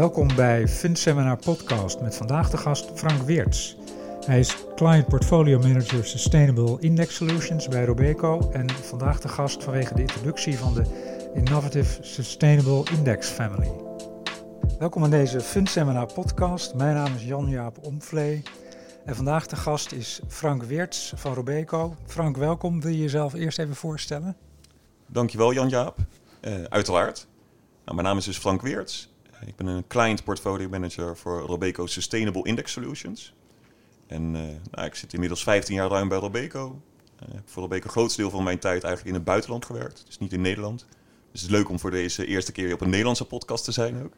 Welkom bij FundSeminar Podcast met vandaag de gast Frank Weerts. Hij is Client Portfolio Manager Sustainable Index Solutions bij Robeco en vandaag de gast vanwege de introductie van de Innovative Sustainable Index Family. Welkom aan deze FundSeminar Podcast. Mijn naam is Jan-Jaap Omvlee en vandaag de gast is Frank Weerts van Robeco. Frank, welkom. Wil je jezelf eerst even voorstellen? Dankjewel Jan-Jaap. Uh, uiteraard. Nou, mijn naam is dus Frank Weerts. Ik ben een client portfolio manager voor Robeco Sustainable Index Solutions. En uh, nou, ik zit inmiddels 15 jaar ruim bij Robeco. Uh, ik heb voor Robeco het grootste deel van mijn tijd eigenlijk in het buitenland gewerkt. Dus niet in Nederland. Dus het is leuk om voor deze eerste keer op een Nederlandse podcast te zijn ook.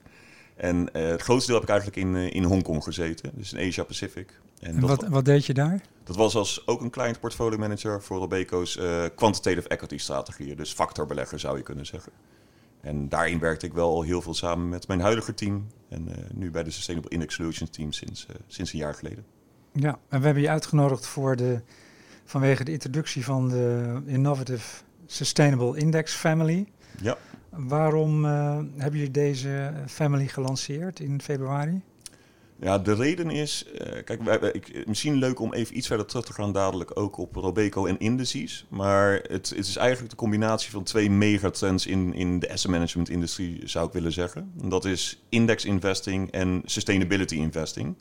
En uh, het grootste deel heb ik eigenlijk in, in Hongkong gezeten. Dus in Asia Pacific. En, en wat, wat, deed je daar? Dat was als ook een client portfolio manager voor Robeco's quantitative equity strategieën. Dus factorbelegger zou je kunnen zeggen. En daarin werkte ik wel al heel veel samen met mijn huidige team. En uh, nu bij de Sustainable Index Solutions team sinds, uh, sinds een jaar geleden. Ja, en we hebben je uitgenodigd voor de, vanwege de introductie van de Innovative Sustainable Index Family. Ja. Waarom uh, hebben jullie deze family gelanceerd in februari? Ja, de reden is, uh, kijk, wij, ik, misschien leuk om even iets verder terug te gaan dadelijk ook op Robeco en indices. Maar het, het is eigenlijk de combinatie van twee megatrends in, in de asset management industrie, zou ik willen zeggen. En dat is index investing en sustainability investing.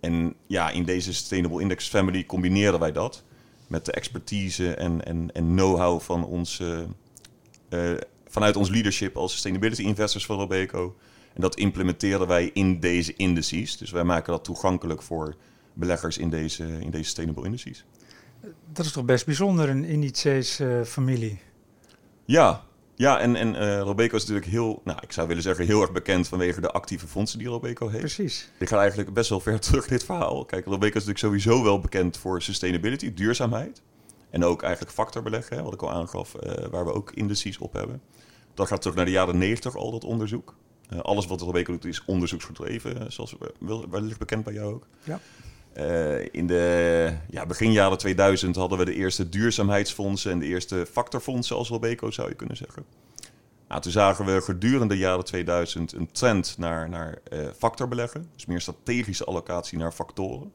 En ja, in deze Sustainable Index Family combineren wij dat met de expertise en, en, en know-how van uh, vanuit ons leadership als sustainability investors van Robeco. En dat implementeren wij in deze indices. Dus wij maken dat toegankelijk voor beleggers in deze, in deze sustainable indices. Dat is toch best bijzonder, een indices-familie? Uh, ja, ja, en, en uh, Robeco is natuurlijk heel, nou, ik zou willen zeggen, heel erg bekend vanwege de actieve fondsen die Robeco heeft. Precies. Ik ga eigenlijk best wel ver terug dit verhaal. Kijk, Robeco is natuurlijk sowieso wel bekend voor sustainability, duurzaamheid. En ook eigenlijk factorbeleggen, wat ik al aangaf, uh, waar we ook indices op hebben. Dat gaat terug naar de jaren 90 al, dat onderzoek. Uh, alles wat Robeco doet is onderzoeksgedreven, zoals wellicht bekend bij jou ook. Ja. Uh, in de ja, begin jaren 2000 hadden we de eerste duurzaamheidsfondsen en de eerste factorfondsen als Robeco, zou je kunnen zeggen. Nou, toen zagen we gedurende de jaren 2000 een trend naar, naar uh, factorbeleggen, dus meer strategische allocatie naar factoren.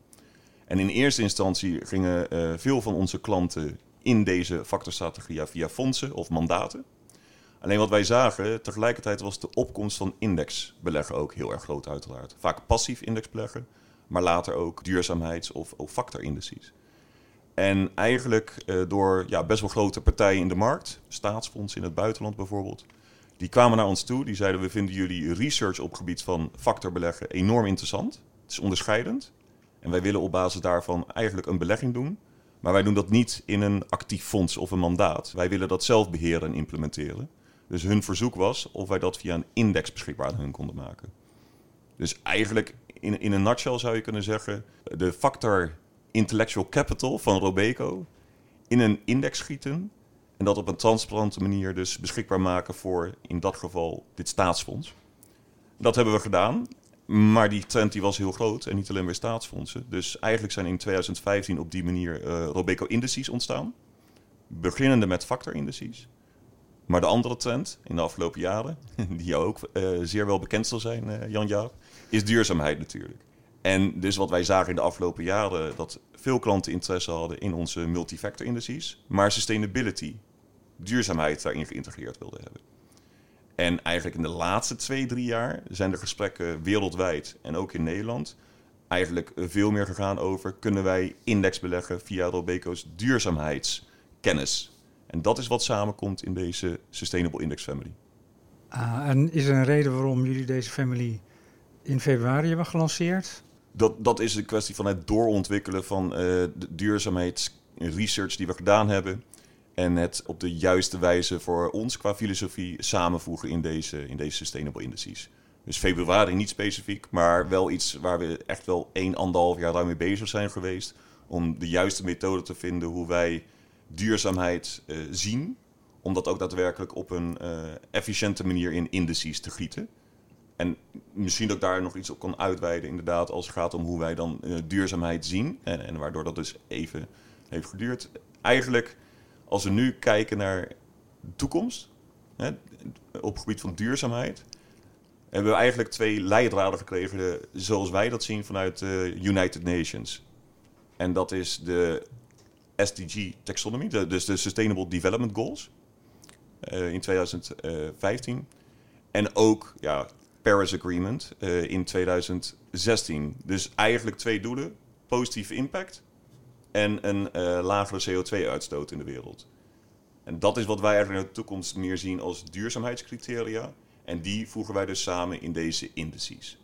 En in eerste instantie gingen uh, veel van onze klanten in deze factorstrategie via fondsen of mandaten. Alleen wat wij zagen, tegelijkertijd was de opkomst van indexbeleggen ook heel erg groot uiteraard. Vaak passief indexbeleggen, maar later ook duurzaamheids- of, of factorindices. En eigenlijk uh, door ja, best wel grote partijen in de markt, staatsfondsen in het buitenland bijvoorbeeld, die kwamen naar ons toe. Die zeiden: We vinden jullie research op gebied van factorbeleggen enorm interessant. Het is onderscheidend. En wij willen op basis daarvan eigenlijk een belegging doen. Maar wij doen dat niet in een actief fonds of een mandaat. Wij willen dat zelf beheren en implementeren. Dus hun verzoek was of wij dat via een index beschikbaar hun konden maken. Dus eigenlijk in, in een nutshell zou je kunnen zeggen: de factor intellectual capital van Robeco in een index schieten. En dat op een transparante manier dus beschikbaar maken voor in dat geval dit staatsfonds. Dat hebben we gedaan. Maar die trend die was heel groot en niet alleen bij staatsfondsen. Dus eigenlijk zijn in 2015 op die manier uh, Robeco indices ontstaan. Beginnende met factor indices. Maar de andere trend in de afgelopen jaren, die jou ook uh, zeer wel bekend zal zijn, uh, Jan Jaap, is duurzaamheid natuurlijk. En dus wat wij zagen in de afgelopen jaren, dat veel klanten interesse hadden in onze multifactor indices, maar sustainability, duurzaamheid daarin geïntegreerd wilden hebben. En eigenlijk in de laatste twee, drie jaar zijn de gesprekken wereldwijd en ook in Nederland eigenlijk veel meer gegaan over kunnen wij index beleggen via Robeco's duurzaamheidskennis. En dat is wat samenkomt in deze Sustainable Index Family. Ah, en is er een reden waarom jullie deze family in februari hebben gelanceerd? Dat, dat is een kwestie van het doorontwikkelen van uh, de duurzaamheidsresearch die we gedaan hebben. En het op de juiste wijze voor ons qua filosofie samenvoegen in deze, in deze Sustainable Indices. Dus februari niet specifiek, maar wel iets waar we echt wel één, anderhalf jaar mee bezig zijn geweest. Om de juiste methode te vinden hoe wij duurzaamheid uh, zien. Om dat ook daadwerkelijk op een uh, efficiënte manier in indices te gieten. En misschien dat ik daar nog iets op kan uitweiden, inderdaad, als het gaat om hoe wij dan uh, duurzaamheid zien. En, en, waardoor dat dus even heeft geduurd. Eigenlijk, als we nu kijken naar de toekomst, hè, op het gebied van duurzaamheid, hebben we eigenlijk twee leidraden gekregen, zoals wij dat zien vanuit de United Nations. En dat is de SDG Taxonomy, dus de Sustainable Development Goals uh, in 2015. En ook ja, Paris Agreement uh, in 2016. Dus eigenlijk twee doelen: positieve impact en een lagere CO2-uitstoot in de wereld. En dat is wat wij eigenlijk in de toekomst meer zien als duurzaamheidscriteria. En die voegen wij dus samen in deze indices.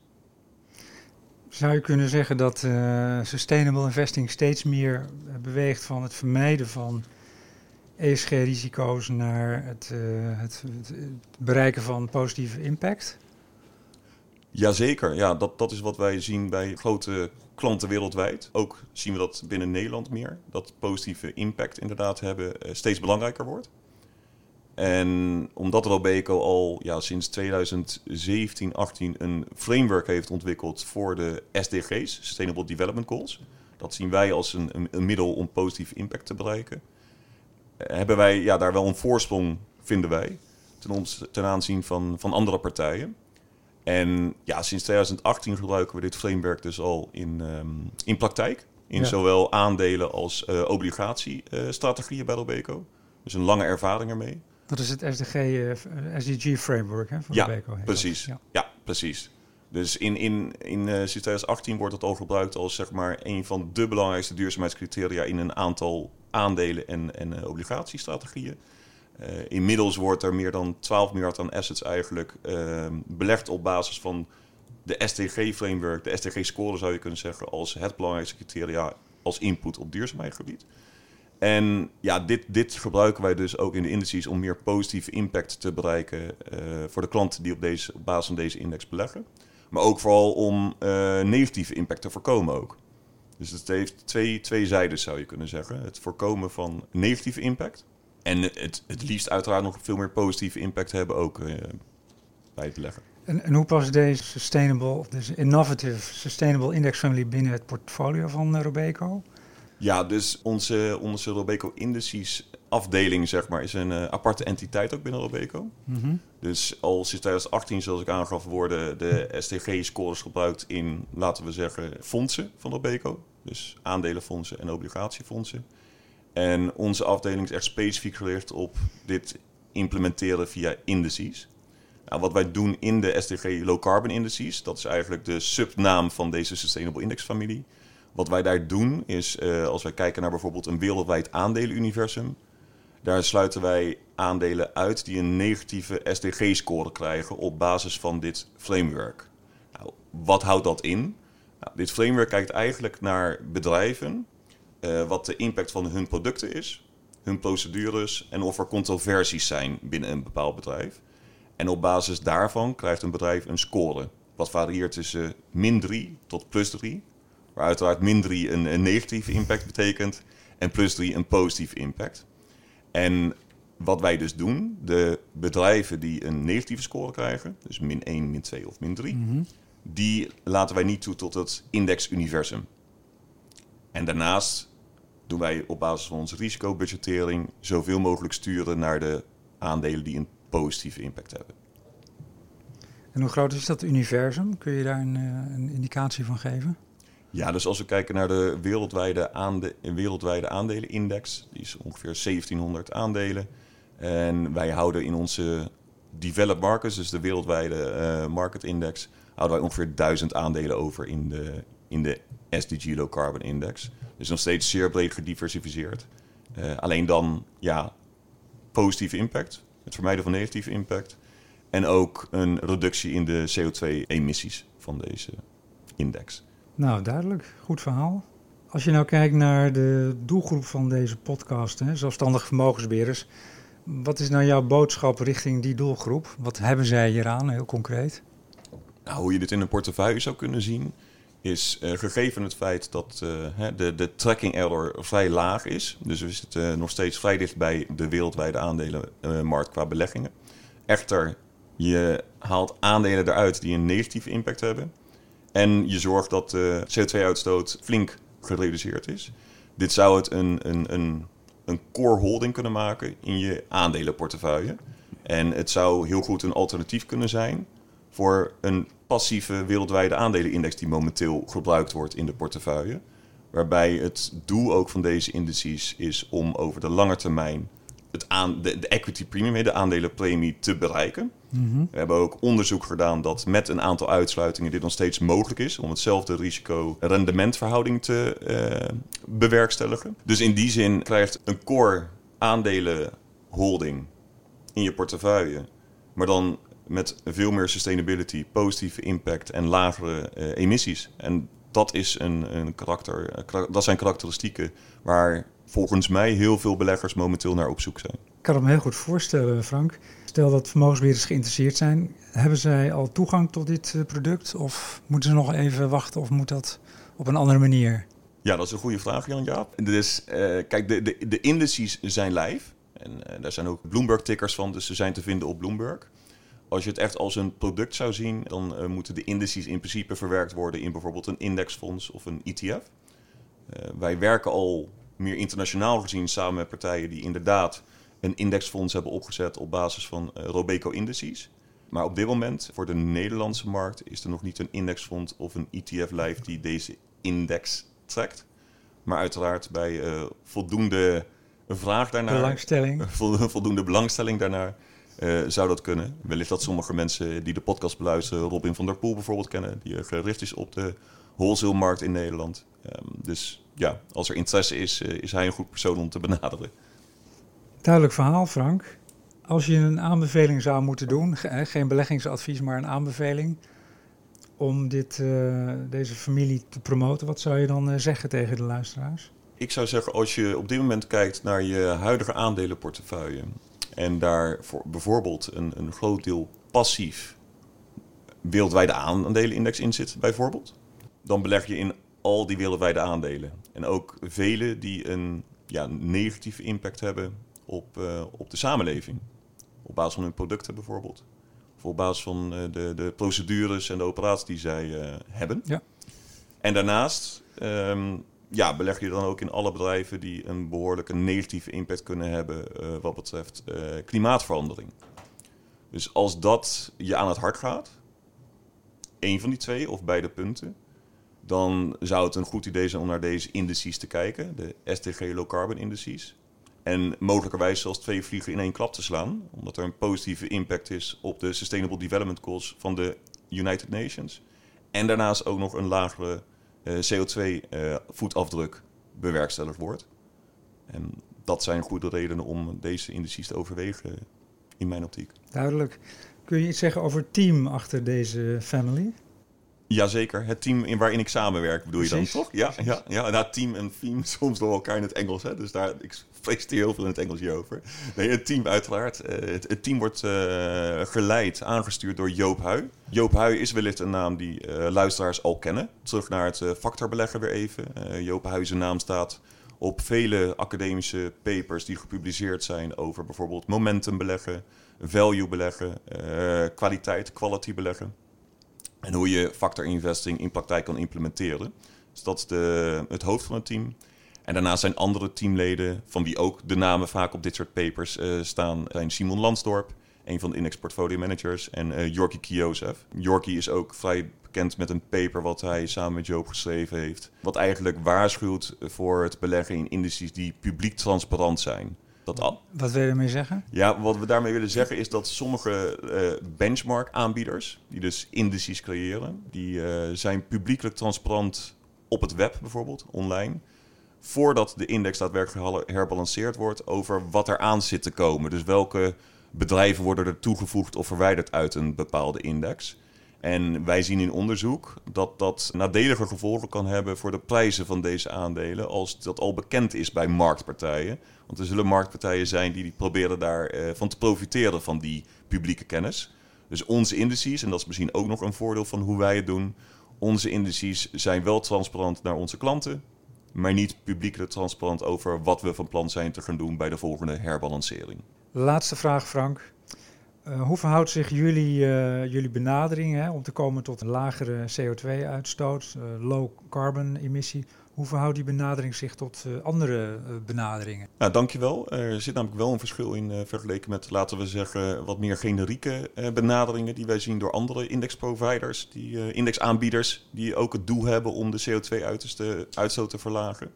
Zou je kunnen zeggen dat uh, sustainable investing steeds meer beweegt van het vermijden van ESG-risico's naar het, uh, het, het, bereiken van positieve impact? Jazeker, ja, dat, dat is wat wij zien bij grote klanten wereldwijd. Ook zien we dat binnen Nederland meer. Dat positieve impact inderdaad hebben steeds belangrijker wordt. En omdat Robeco al ja, sinds 2017, 18 een framework heeft ontwikkeld voor de SDG's, Sustainable Development Goals. Dat zien wij als een, een, een middel om positieve impact te bereiken. Uh, hebben wij ja, daar wel een voorsprong, vinden wij, ten, ons, ten aanzien van, van andere partijen. En ja, sinds 2018 gebruiken we dit framework dus al in, um, in praktijk. In ja. zowel aandelen als uh, obligatiestrategieën uh, bij Robeco. Dus een lange ervaring ermee. Dat is het SDG, uh, SDG-framework hè, van ja, Robeco. Precies. Ja. ja. precies. Dus in, in, in uh, sinds 2018 wordt het al gebruikt als zeg maar, een van de belangrijkste duurzaamheidscriteria in een aantal aandelen en, en uh, obligatiestrategieën. Uh, inmiddels wordt er meer dan 12 miljard aan assets eigenlijk uh, belegd op basis van de SDG-framework, de SDG-score zou je kunnen zeggen, als het belangrijkste criteria als input op duurzaamheidsgebied. En ja, dit, dit gebruiken wij dus ook in de indices om meer positieve impact te bereiken uh, voor de klanten die op, deze, op basis van deze index beleggen. Maar ook vooral om negatieve impact te voorkomen ook. Dus het heeft twee, twee zijden zou je kunnen zeggen. Het voorkomen van negatieve impact. En het, het liefst uiteraard nog veel meer positieve impact hebben ook uh, bij het beleggen. En, en, hoe past deze sustainable, of deze innovative sustainable index family binnen het portfolio van Robeco? Ja, dus onze, onze Robeco indices afdeling zeg maar, is een uh, aparte entiteit ook binnen Robeco. Mm -hmm. Dus al sinds 2018, zoals ik aangaf, worden de STG-scores gebruikt in, laten we zeggen, fondsen van Robeco. Dus aandelenfondsen en obligatiefondsen. En onze afdeling is echt specifiek gericht op dit implementeren via indices. Nou, wat wij doen in de SDG Low Carbon Indices, dat is eigenlijk de subnaam van deze Sustainable Index familie. Wat wij daar doen is, uh, als wij kijken naar bijvoorbeeld een wereldwijd aandelenuniversum, daar sluiten wij aandelen uit die een negatieve SDG-score krijgen op basis van dit framework. Nou, wat houdt dat in? Nou, dit framework kijkt eigenlijk naar bedrijven uh, wat de impact van hun producten is, hun procedures en of er controversies zijn binnen een bepaald bedrijf. En op basis daarvan krijgt een bedrijf een score, wat varieert tussen min 3 tot plus 3. Waar uiteraard min 3 een, een negatieve impact betekent en plus 3 een positieve impact. En wat wij dus doen, de bedrijven die een negatieve score krijgen, dus min 1, min 2 of min 3, mm -hmm. die laten wij niet toe tot het index-universum. En daarnaast doen wij op basis van onze risicobudgettering zoveel mogelijk sturen naar de aandelen die een positieve impact hebben. En hoe groot is dat universum? Kun je daar een, een indicatie van geven? Ja, dus als we kijken naar de wereldwijde, aande wereldwijde aandelenindex, die is ongeveer 1700 aandelen. En wij houden in onze developed markets, dus de wereldwijde uh, market index, houden wij ongeveer 1000 aandelen over in de, in de SDG Low Carbon Index. Dus nog steeds zeer breed gediversificeerd. Uh, alleen dan, ja, positieve impact, het vermijden van negatieve impact. En ook een reductie in de CO2-emissies van deze index. Nou, duidelijk. Goed verhaal. Als je nou kijkt naar de doelgroep van deze podcast, hè, zelfstandig vermogensbeheerders. Wat is nou jouw boodschap richting die doelgroep? Wat hebben zij hieraan, heel concreet? Nou, hoe je dit in een portefeuille zou kunnen zien, is uh, gegeven het feit dat uh, de, de tracking error vrij laag is. Dus we zitten uh, nog steeds vrij dicht bij de wereldwijde aandelenmarkt qua beleggingen. Echter, je haalt aandelen eruit die een negatieve impact hebben. En je zorgt dat de CO2-uitstoot flink gereduceerd is. Dit zou het een, een, een, een core holding kunnen maken in je aandelenportefeuille. En het zou heel goed een alternatief kunnen zijn voor een passieve wereldwijde aandelenindex die momenteel gebruikt wordt in de portefeuille. Waarbij het doel ook van deze indices is om over de lange termijn het aan, de, de equity premium, de aandelenpremie, te bereiken. Mhm. We hebben ook onderzoek gedaan dat met een aantal uitsluitingen dit nog steeds mogelijk is om hetzelfde risico-rendementverhouding te eh, bewerkstelligen. Dus in die zin krijgt een core aandelenholding in je portefeuille, maar dan met veel meer sustainability, positieve impact en lagere eh, emissies. En dat, is een, een karakter, eh, dat zijn karakteristieken waar volgens mij heel veel beleggers momenteel naar op zoek zijn. Ik kan het me heel goed voorstellen, Frank. Stel dat vermogensbeheerders geïnteresseerd zijn. Hebben zij al toegang tot dit eh, product? Of moeten ze nog even wachten? Of moet dat op een andere manier? Ja, dat is een goede vraag, Jan-Jaap. Dus eh, kijk, de, de, de indices zijn live. En eh, daar zijn ook Bloomberg-tickers van, dus ze zijn te vinden op Bloomberg. Als je het echt als een product zou zien, dan moeten de indices in principe verwerkt worden in bijvoorbeeld een indexfonds of een ETF. Wij werken al meer internationaal gezien samen met partijen die inderdaad een indexfonds hebben opgezet op basis van eh, Robeco-indices. Maar op dit moment, voor de Nederlandse markt, is er nog niet een indexfonds of een ETF live die deze index trekt. Maar uiteraard bij eh, voldoende vraag daarnaar, Belangstelling. vol- voldoende belangstelling daarnaar, eh, zou dat kunnen. Wellicht dat sommige mensen die de podcast beluisteren, Robin van der Poel bijvoorbeeld kennen, die er gericht is op de wholesale-markt in Nederland. Ehm, dus ja, als er interesse is, eh, is hij een goed persoon om te benaderen. Duidelijk verhaal, Frank. Als je een aanbeveling zou moeten doen, hè, geen beleggingsadvies, maar een aanbeveling om dit, eh, deze familie te promoten, wat zou je dan eh, zeggen tegen de luisteraars? Ik zou zeggen, als je op dit moment kijkt naar je huidige aandelenportefeuille en daar voor bijvoorbeeld een, een groot deel passief wereldwijde aandelenindex in zit, bijvoorbeeld, dan beleg je in al die wereldwijde aandelen. En ook vele die een ja, negatieve impact hebben op, eh, op de samenleving. Op basis van hun producten bijvoorbeeld. Of op basis van eh, de, de procedures en de operaties die zij eh, hebben. Ja. En daarnaast ehm, ja, beleg je dan ook in alle bedrijven die een behoorlijke negatieve impact kunnen hebben wat betreft klimaatverandering. Dus als dat je aan het hart gaat, één van die twee of beide punten, dan zou het een goed idee zijn om naar deze indices te kijken, de STG Low Carbon Indices. En mogelijkerwijs zelfs twee vliegen in één klap te slaan, omdat er een positieve impact is op de Sustainable Development Goals van de United Nations. En daarnaast ook nog een lagere eh, CO2-voetafdruk bewerkstelligd wordt. En dat zijn goede redenen om deze indices te overwegen, in mijn optiek. Duidelijk. Kun je iets zeggen over het team achter deze family? Jazeker, het team in waarin ik samenwerk, bedoel je dan Precies. toch? Ja, ja, ja. Nou, team en team soms door elkaar in het Engels, hè? dus daar, ik presenteer heel veel in het Engels hierover. Nee, het team uiteraard. Eh, het, het team wordt eh, geleid, aangestuurd door Joop Huy. Joop Huy is wellicht een naam die eh, luisteraars al kennen. Terug naar het factorbeleggen weer even. Joop Huy zijn naam staat op vele academische papers die gepubliceerd zijn over bijvoorbeeld momentum beleggen, value beleggen, kwaliteit, quality beleggen. En hoe je factor investing in praktijk kan implementeren. Dus dat is de, het hoofd van het team. En daarnaast zijn andere teamleden, van wie ook de namen vaak op dit soort papers eh, staan, zijn Simon Lansdorp, een van de Index Portfolio Managers, en eh Jorki Kiosef. Is ook vrij bekend met een paper wat hij samen met Joop geschreven heeft. Wat eigenlijk waarschuwt voor het beleggen in indices die publiek transparant zijn. Dat al, Wat wil je ermee zeggen? ja, wat we daarmee willen zeggen is dat sommige eh, benchmark-aanbieders, die dus indices creëren, die eh, zijn publiekelijk transparant op het web bijvoorbeeld, online, voordat de index daadwerkelijk herbalanceerd wordt over wat er aan zit te komen. Dus welke bedrijven worden er toegevoegd of verwijderd uit een bepaalde index. En wij zien in onderzoek dat dat nadelige gevolgen kan hebben voor de prijzen van deze aandelen als dat al bekend is bij marktpartijen. Want er zullen marktpartijen zijn die proberen daarvan van te profiteren van die publieke kennis. Dus onze indices, en dat is misschien ook nog een voordeel van hoe wij het doen, onze indices zijn wel transparant naar onze klanten, maar niet publiekelijk transparant over wat we van plan zijn te gaan doen bij de volgende herbalancering. Laatste vraag, Frank. Uh, hoe verhoudt zich jullie, uh, jullie benadering hè, om te komen tot een lagere CO2-uitstoot, uh, low carbon emissie? Hoe verhoudt die benadering zich tot andere benaderingen? Nou, dankjewel. Er zit namelijk wel een verschil in vergeleken met, laten we zeggen, wat meer generieke benaderingen die wij zien door andere indexproviders, die indexaanbieders, die ook het doel hebben om de CO2-uitstoot te verlagen.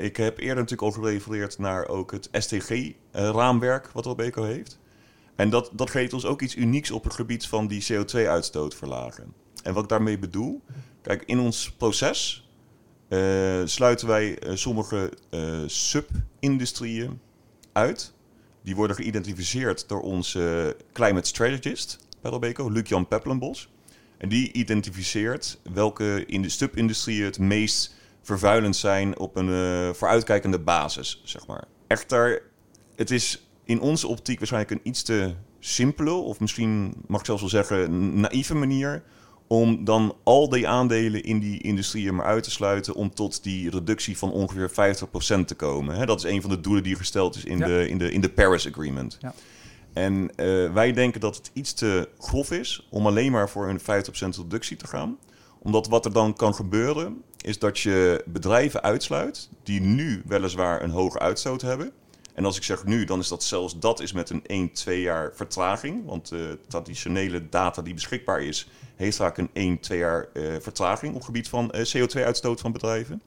ik heb eerder natuurlijk al gerefereerd naar ook het STG-raamwerk wat Robeco heeft. En dat, dat geeft ons ook iets unieks op het gebied van die CO2-uitstoot verlagen. En wat ik daarmee bedoel, kijk, in ons proces uh, sluiten wij uh, sommige uh, sub-industrieën uit. Die worden geïdentificeerd door onze climate strategist bij Robeco, Luc-Jan Peppelenbos. En die identificeert welke in de sub-industrieën het meest vervuilend zijn op een vooruitkijkende basis, zeg maar. Echter, het is in onze optiek waarschijnlijk een iets te simpele, of misschien mag ik zelfs wel zeggen, naïeve manier. Om dan al die aandelen in die industrieën maar uit te sluiten om tot die reductie van ongeveer 50% te komen. dat is een van de doelen die gesteld is in, de, in, de, in de Paris Agreement. Ja. En uh, wij denken dat het iets te grof is om alleen maar voor een 50% reductie te gaan. Omdat wat er dan kan gebeuren, is dat je bedrijven uitsluit die nu weliswaar een hoge uitstoot hebben. En als ik zeg nu, dan is dat zelfs dat is met een 1, 2 jaar vertraging. Want de traditionele data die beschikbaar is, heeft vaak een 1, 2 jaar uh, vertraging op gebied van uh, CO2-uitstoot van bedrijven.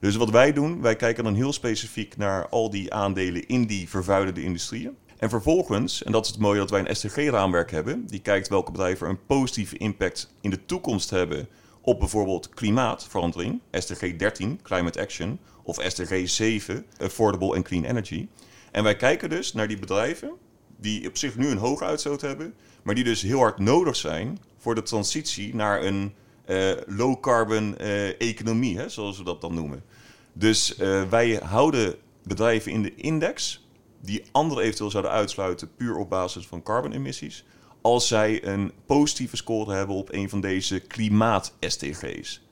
Dus wat wij doen, wij kijken dan heel specifiek naar al die aandelen in die vervuilende industrieën. En vervolgens, en dat is het mooie dat wij een SDG-raamwerk hebben, die kijkt welke bedrijven een positieve impact in de toekomst hebben op bijvoorbeeld klimaatverandering, SDG 13, Climate Action, of SDG 7, Affordable and Clean Energy. En wij kijken dus naar die bedrijven die op zich nu een hoge uitstoot hebben, maar die dus heel hard nodig zijn voor de transitie naar een uh, low-carbon uh, economie, hè, zoals we dat dan noemen. Dus uh, wij houden bedrijven in de index die anderen eventueel zouden uitsluiten puur op basis van carbon-emissies, als zij een positieve score hebben op een van deze klimaat-SDG's.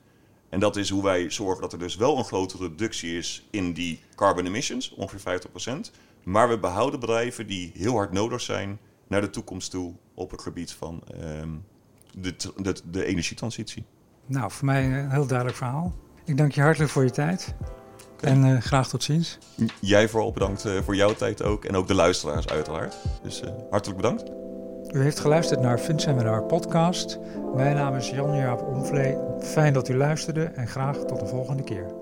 En dat is hoe wij zorgen dat er dus wel een grote reductie is in die carbon emissions, ongeveer 50%. Maar we behouden bedrijven die heel hard nodig zijn naar de toekomst toe op het gebied van um, de, de, de energietransitie. Nou, voor mij een heel duidelijk verhaal. Ik dank je hartelijk voor je tijd. Okay. En uh, graag tot ziens. Jij vooral bedankt uh, voor jouw tijd ook. En ook de luisteraars uiteraard. Dus uh, hartelijk bedankt. U heeft geluisterd naar FunSeminar Podcast. Mijn naam is Jan-Jaap Omvlee. Fijn dat u luisterde en graag tot de volgende keer.